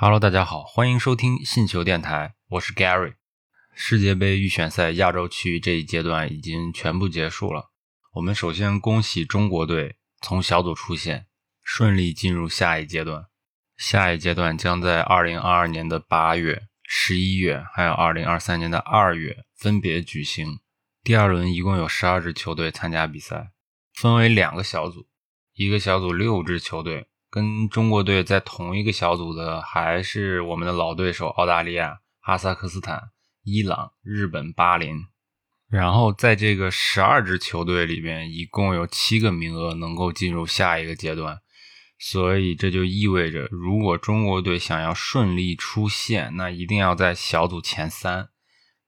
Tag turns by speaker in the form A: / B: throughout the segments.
A: Hello，大家好，欢迎收听信球电台，我是 Gary。世界杯预选赛亚洲区这一阶段已经全部结束了。我们首先恭喜中国队从小组出线，顺利进入下一阶段。下一阶段将在2022年的八月、十一月，还有2023年的二月分别举行。第二轮一共有十二支球队参加比赛，分为两个小组，一个小组六支球队。跟中国队在同一个小组的还是我们的老对手澳大利亚、哈萨克斯坦、伊朗、日本、巴林。然后在这个十二支球队里边，一共有七个名额能够进入下一个阶段。所以这就意味着，如果中国队想要顺利出线，那一定要在小组前三。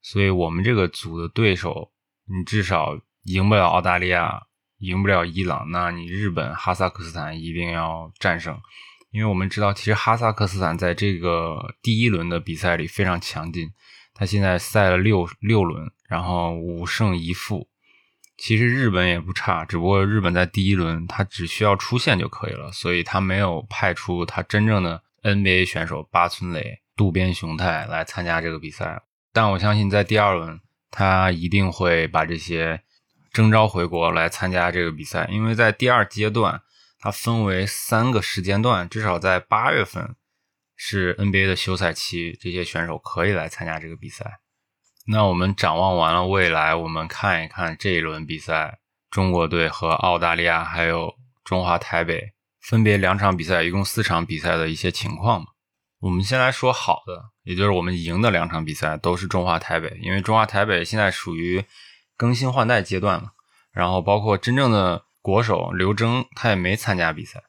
A: 所以我们这个组的对手，你至少赢不了澳大利亚。赢不了伊朗，那你日本、哈萨克斯坦一定要战胜，因为我们知道，其实哈萨克斯坦在这个第一轮的比赛里非常强劲，他现在赛了六六轮，然后五胜一负。其实日本也不差，只不过日本在第一轮他只需要出线就可以了，所以他没有派出他真正的 NBA 选手八村垒、渡边雄太来参加这个比赛。但我相信在第二轮，他一定会把这些。征召回国来参加这个比赛，因为在第二阶段，它分为三个时间段，至少在八月份是 NBA 的休赛期，这些选手可以来参加这个比赛。那我们展望完了未来，我们看一看这一轮比赛，中国队和澳大利亚还有中华台北分别两场比赛，一共四场比赛的一些情况吧。我们先来说好的，也就是我们赢的两场比赛都是中华台北，因为中华台北现在属于。更新换代阶段了，然后包括真正的国手刘征，他也没参加比赛，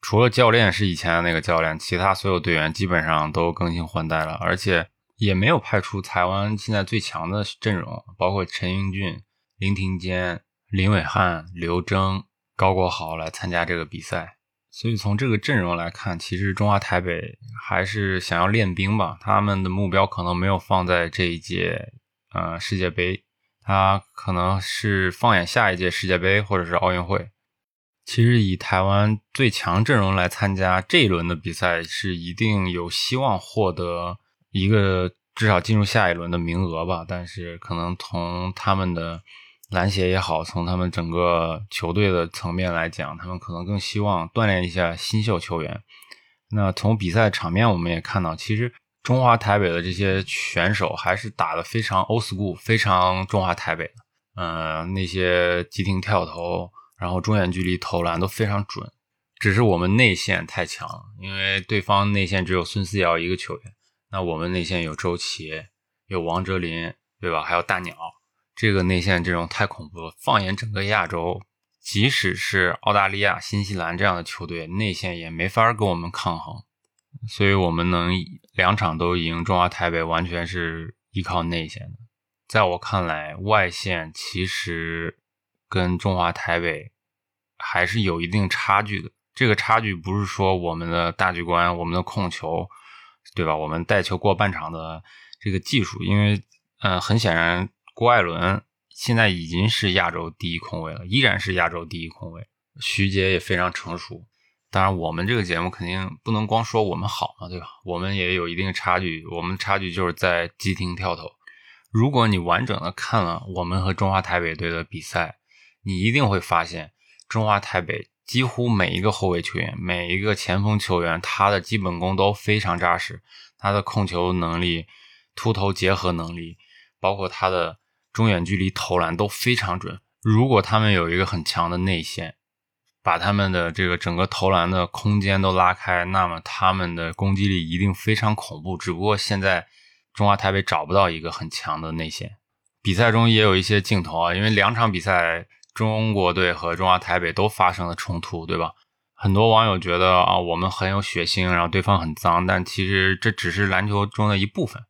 A: 除了教练是以前的那个教练，其他所有队员基本上都更新换代了，而且也没有派出台湾现在最强的阵容，包括陈英俊、林庭坚、林伟汉、刘征、高国豪来参加这个比赛，所以从这个阵容来看，其实中华台北还是想要练兵吧，他们的目标可能没有放在这一届呃世界杯。他可能是放眼下一届世界杯或者是奥运会。其实以台湾最强阵容来参加这一轮的比赛，是一定有希望获得一个至少进入下一轮的名额吧。但是可能从他们的篮协也好，从他们整个球队的层面来讲，他们可能更希望锻炼一下新秀球员。那从比赛场面我们也看到，其实。中华台北的这些选手还是打的非常 old school，非常中华台北的。嗯，那些急停跳投，然后中远距离投篮都非常准。只是我们内线太强了，因为对方内线只有孙思尧一个球员，那我们内线有周琦，有王哲林，对吧？还有大鸟，这个内线阵容太恐怖了。放眼整个亚洲，即使是澳大利亚、新西兰这样的球队，内线也没法跟我们抗衡。所以，我们能两场都赢中华台北，完全是依靠内线的。在我看来，外线其实跟中华台北还是有一定差距的。这个差距不是说我们的大局观、我们的控球，对吧？我们带球过半场的这个技术，因为，嗯，很显然，郭艾伦现在已经是亚洲第一控卫了，依然是亚洲第一控卫。徐杰也非常成熟。当然，我们这个节目肯定不能光说我们好嘛，对吧？我们也有一定差距，我们差距就是在急停跳投。如果你完整的看了我们和中华台北队的比赛，你一定会发现，中华台北几乎每一个后卫球员、每一个前锋球员，他的基本功都非常扎实，他的控球能力、突投结合能力，包括他的中远距离投篮都非常准。如果他们有一个很强的内线，把他们的这个整个投篮的空间都拉开，那么他们的攻击力一定非常恐怖。只不过现在中华台北找不到一个很强的内线。比赛中也有一些镜头啊，因为两场比赛中国队和中华台北都发生了冲突，对吧？很多网友觉得啊，我们很有血腥，然后对方很脏，但其实这只是篮球中的一部分。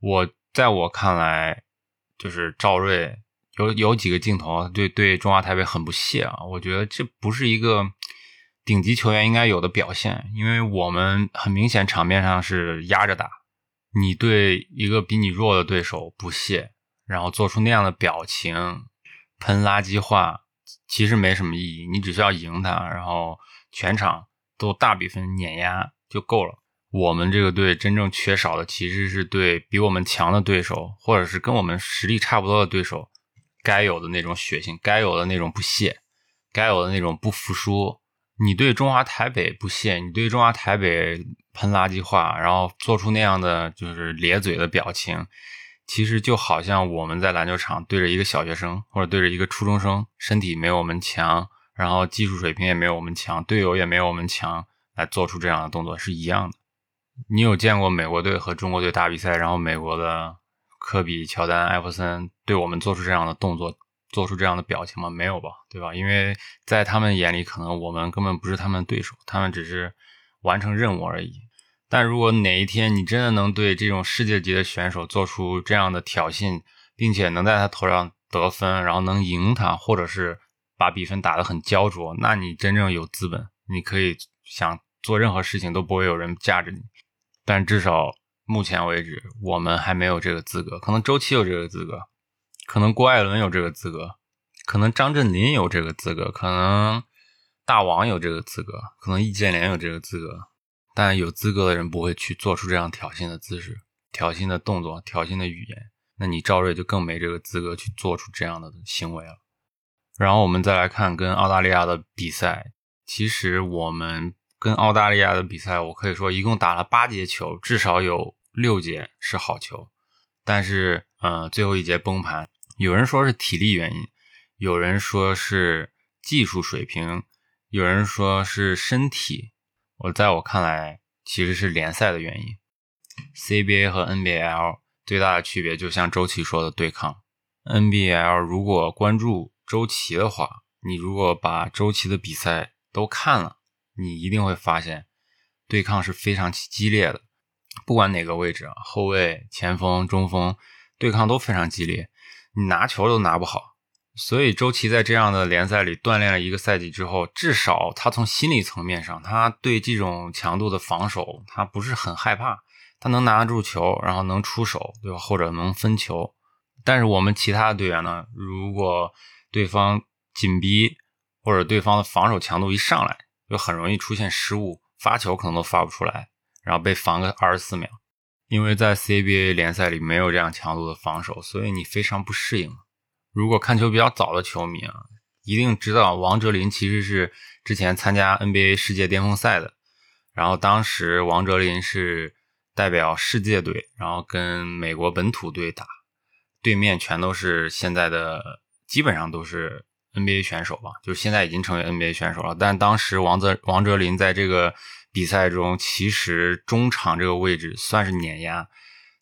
A: 我在我看来，就是赵睿。有有几个镜头对对中华台北很不屑啊！我觉得这不是一个顶级球员应该有的表现，因为我们很明显场面上是压着打，你对一个比你弱的对手不屑，然后做出那样的表情，喷垃圾话，其实没什么意义。你只需要赢他，然后全场都大比分碾压就够了。我们这个队真正缺少的其实是对比我们强的对手，或者是跟我们实力差不多的对手，该有的那种血性，该有的那种不屑，该有的那种不服输。你对中华台北不屑，你对中华台北喷垃圾话，然后做出那样的就是咧嘴的表情，其实就好像我们在篮球场对着一个小学生或者对着一个初中生，身体没有我们强，然后技术水平也没有我们强，队友也没有我们强，来做出这样的动作是一样的。你有见过美国队和中国队打比赛，然后美国的科比、乔丹、艾弗森对我们做出这样的动作、做出这样的表情吗？没有吧，对吧？因为在他们眼里，可能我们根本不是他们对手，他们只是完成任务而已。但如果哪一天你真的能对这种世界级的选手做出这样的挑衅，并且能在他头上得分，然后能赢他，或者是把比分打得很焦灼，那你真正有资本，你可以想做任何事情都不会有人架着你。但至少目前为止，我们还没有这个资格。可能周琦有这个资格，可能郭艾伦有这个资格，可能张镇麟有这个资格，可能大王有这个资格，可能易建联有这个资格。但有资格的人不会去做出这样挑衅的姿势、挑衅的动作、挑衅的语言。那你赵睿就更没这个资格去做出这样的行为了。然后我们再来看跟澳大利亚的比赛，其实我们。跟澳大利亚的比赛，我可以说一共打了八节球，至少有六节是好球，但是，呃，最后一节崩盘。有人说是体力原因，有人说是技术水平，有人说是身体。我在我看来，其实是联赛的原因。CBA 和 NBL 最大的区别，就像周琦说的对抗。NBL 如果关注周琦的话，你如果把周琦的比赛都看了。你一定会发现，对抗是非常激烈的，不管哪个位置，后卫、前锋、中锋，对抗都非常激烈，你拿球都拿不好。所以周琦在这样的联赛里锻炼了一个赛季之后，至少他从心理层面上，他对这种强度的防守，他不是很害怕，他能拿得住球，然后能出手，对吧？或者能分球。但是我们其他的队员呢，如果对方紧逼，或者对方的防守强度一上来，就很容易出现失误，发球可能都发不出来，然后被防个二十四秒。因为在 CBA 联赛里没有这样强度的防守，所以你非常不适应。如果看球比较早的球迷啊，一定知道王哲林其实是之前参加 NBA 世界巅峰赛的。然后当时王哲林是代表世界队，然后跟美国本土队打，对面全都是现在的，基本上都是。NBA 选手吧，就是现在已经成为 NBA 选手了。但当时王泽王哲林在这个比赛中，其实中场这个位置算是碾压，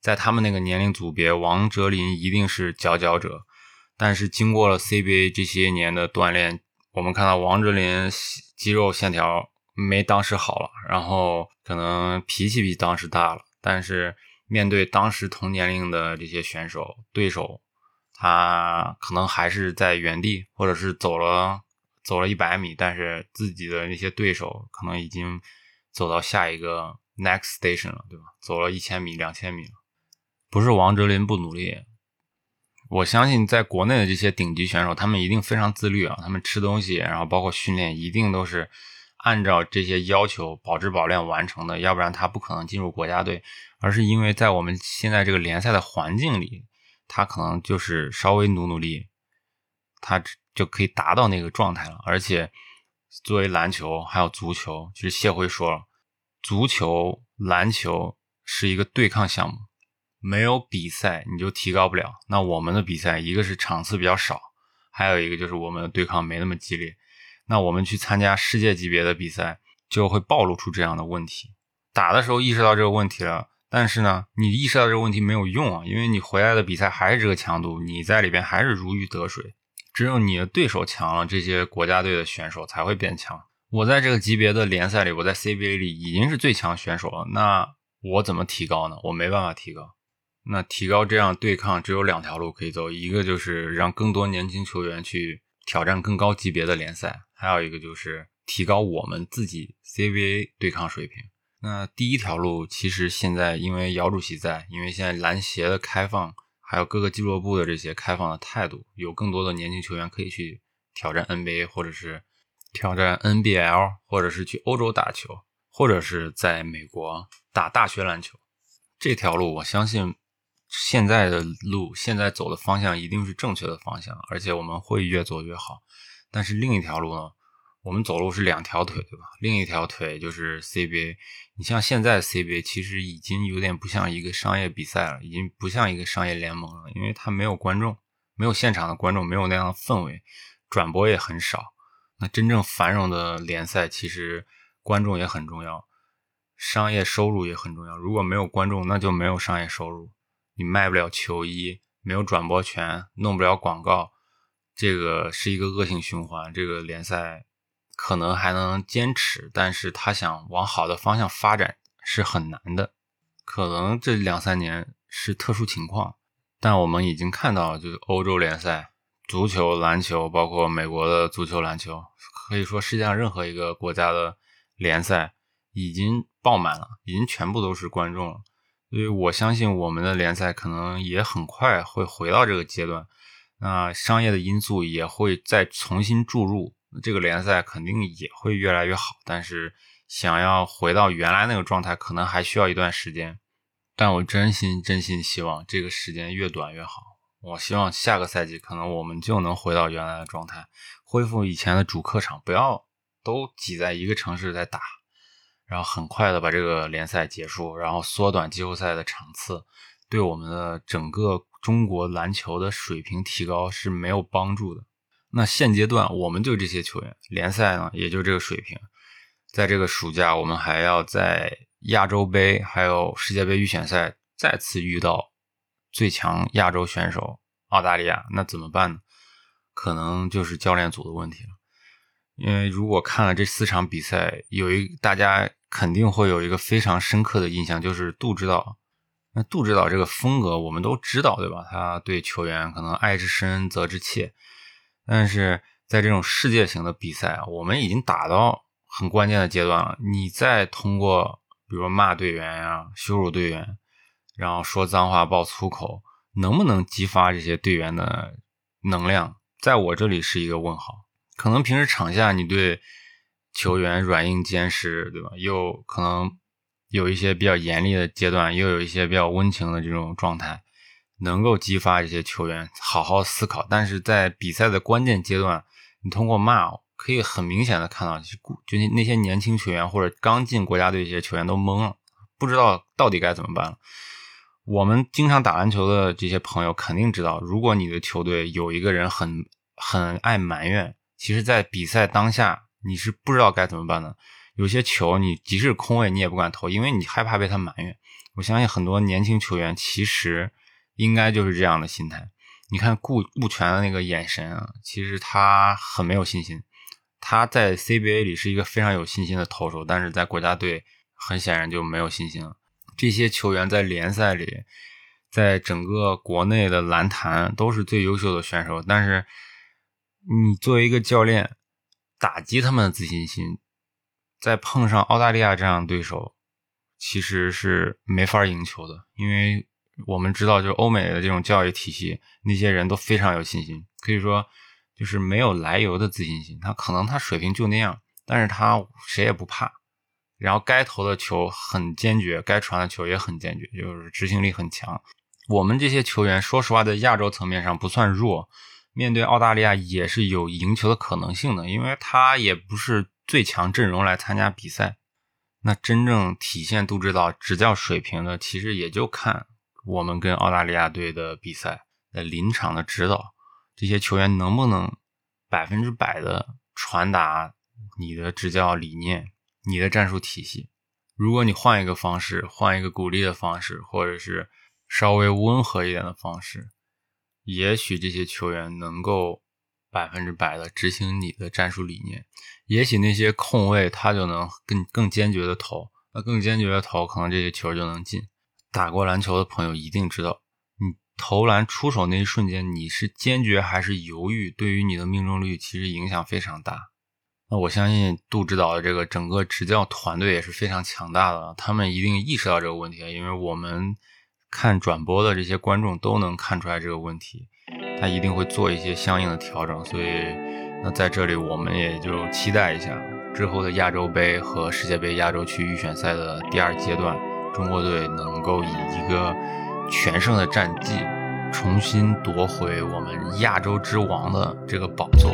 A: 在他们那个年龄组别，王哲林一定是佼佼者。但是经过了 CBA 这些年的锻炼，我们看到王哲林肌肉线条没当时好了，然后可能脾气比当时大了。但是面对当时同年龄的这些选手对手。他可能还是在原地，或者是走了走了一百米，但是自己的那些对手可能已经走到下一个 next station 了，对吧？走了一千米、两千米了。不是王哲林不努力，我相信在国内的这些顶级选手，他们一定非常自律啊。他们吃东西，然后包括训练，一定都是按照这些要求保质保量完成的，要不然他不可能进入国家队。而是因为在我们现在这个联赛的环境里。他可能就是稍微努努力，他就可以达到那个状态了。而且，作为篮球还有足球，其实谢辉说了，足球、篮球是一个对抗项目，没有比赛你就提高不了。那我们的比赛，一个是场次比较少，还有一个就是我们的对抗没那么激烈。那我们去参加世界级别的比赛，就会暴露出这样的问题。打的时候意识到这个问题了。但是呢，你意识到这个问题没有用啊，因为你回来的比赛还是这个强度，你在里边还是如鱼得水。只有你的对手强了，这些国家队的选手才会变强。我在这个级别的联赛里，我在 CBA 里已经是最强选手了，那我怎么提高呢？我没办法提高。那提高这样对抗只有两条路可以走，一个就是让更多年轻球员去挑战更高级别的联赛，还有一个就是提高我们自己 CBA 对抗水平。那第一条路，其实现在因为姚主席在，因为现在篮协的开放，还有各个俱乐部的这些开放的态度，有更多的年轻球员可以去挑战 NBA，或者是挑战 NBL，或者是去欧洲打球，或者是在美国打大学篮球。这条路，我相信现在的路，现在走的方向一定是正确的方向，而且我们会越做越好。但是另一条路呢，我们走路是两条腿，对吧？另一条腿就是 CBA。你像现在 CBA 其实已经有点不像一个商业比赛了，已经不像一个商业联盟了，因为它没有观众，没有现场的观众，没有那样的氛围，转播也很少。那真正繁荣的联赛，其实观众也很重要。商业收入也很重要。如果没有观众，那就没有商业收入。你卖不了球衣，没有转播权，弄不了广告，这个是一个恶性循环。这个联赛可能还能坚持，但是他想往好的方向发展是很难的。可能这两三年是特殊情况，但我们已经看到，就是欧洲联赛、足球、篮球，包括美国的足球、篮球，可以说世界上任何一个国家的联赛已经。爆满了，已经全部都是观众了，所以我相信我们的联赛可能也很快会回到这个阶段。那商业的因素也会再重新注入，这个联赛肯定也会越来越好。但是想要回到原来那个状态，可能还需要一段时间。但我真心真心希望这个时间越短越好。我希望下个赛季可能我们就能回到原来的状态，恢复以前的主客场，不要都挤在一个城市在打。然后很快的把这个联赛结束，然后缩短季后赛的场次，对我们的整个中国篮球的水平提高是没有帮助的。那现阶段我们就这些球员，联赛呢也就这个水平。在这个暑假，我们还要在亚洲杯还有世界杯预选赛再次遇到最强亚洲选手澳大利亚，那怎么办呢？可能就是教练组的问题了。因为如果看了这四场比赛，有一大家肯定会有一个非常深刻的印象，就是杜指导。那杜指导这个风格我们都知道，对吧？他对球员可能爱之深责之切，但是在这种世界型的比赛，我们已经打到很关键的阶段了。你再通过比如说骂队员呀、羞辱队员，然后说脏话、爆粗口，能不能激发这些队员的能量？在我这里是一个问号。可能平时场下你对球员软硬兼施，对吧？又可能有一些比较严厉的阶段，又有一些比较温情的这种状态，能够激发这些球员好好思考。但是在比赛的关键阶段，你通过骂，可以很明显的看到，就就那些年轻球员或者刚进国家队一些球员都懵了，不知道到底该怎么办了。我们经常打篮球的这些朋友肯定知道，如果你的球队有一个人很很爱埋怨。其实，在比赛当下，你是不知道该怎么办的。有些球，你即使空位，你也不敢投，因为你害怕被他埋怨。我相信很多年轻球员其实应该就是这样的心态。你看顾顾全的那个眼神啊，其实他很没有信心。他在 CBA 里是一个非常有信心的投手，但是在国家队很显然就没有信心了。这些球员在联赛里，在整个国内的篮坛都是最优秀的选手，但是。你作为一个教练，打击他们的自信心，再碰上澳大利亚这样的对手，其实是没法赢球的。因为我们知道，就是欧美的这种教育体系，那些人都非常有信心，可以说就是没有来由的自信心。他可能他水平就那样，但是他谁也不怕，然后该投的球很坚决，该传的球也很坚决，就是执行力很强。我们这些球员，说实话，在亚洲层面上不算弱。面对澳大利亚也是有赢球的可能性的，因为他也不是最强阵容来参加比赛。那真正体现杜指导执教水平的，其实也就看我们跟澳大利亚队的比赛，在临场的指导，这些球员能不能百分之百的传达你的执教理念、你的战术体系。如果你换一个方式，换一个鼓励的方式，或者是稍微温和一点的方式。也许这些球员能够百分之百的执行你的战术理念，也许那些空位他就能更更坚决的投，那更坚决的投，可能这些球就能进。打过篮球的朋友一定知道，你投篮出手那一瞬间，你是坚决还是犹豫，对于你的命中率其实影响非常大。那我相信杜指导的这个整个执教团队也是非常强大的，他们一定意识到这个问题，因为我们。看转播的这些观众都能看出来这个问题，他一定会做一些相应的调整。所以，那在这里我们也就期待一下之后的亚洲杯和世界杯亚洲区预选赛的第二阶段，中国队能够以一个全胜的战绩，重新夺回我们亚洲之王的这个宝座。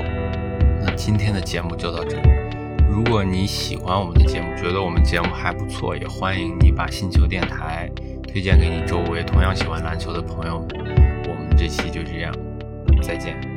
A: 今天的节目就到这里。如果你喜欢我们的节目，觉得我们节目还不错，也欢迎你把星球电台推荐给你周围同样喜欢篮球的朋友们。我们这期就这样，再见。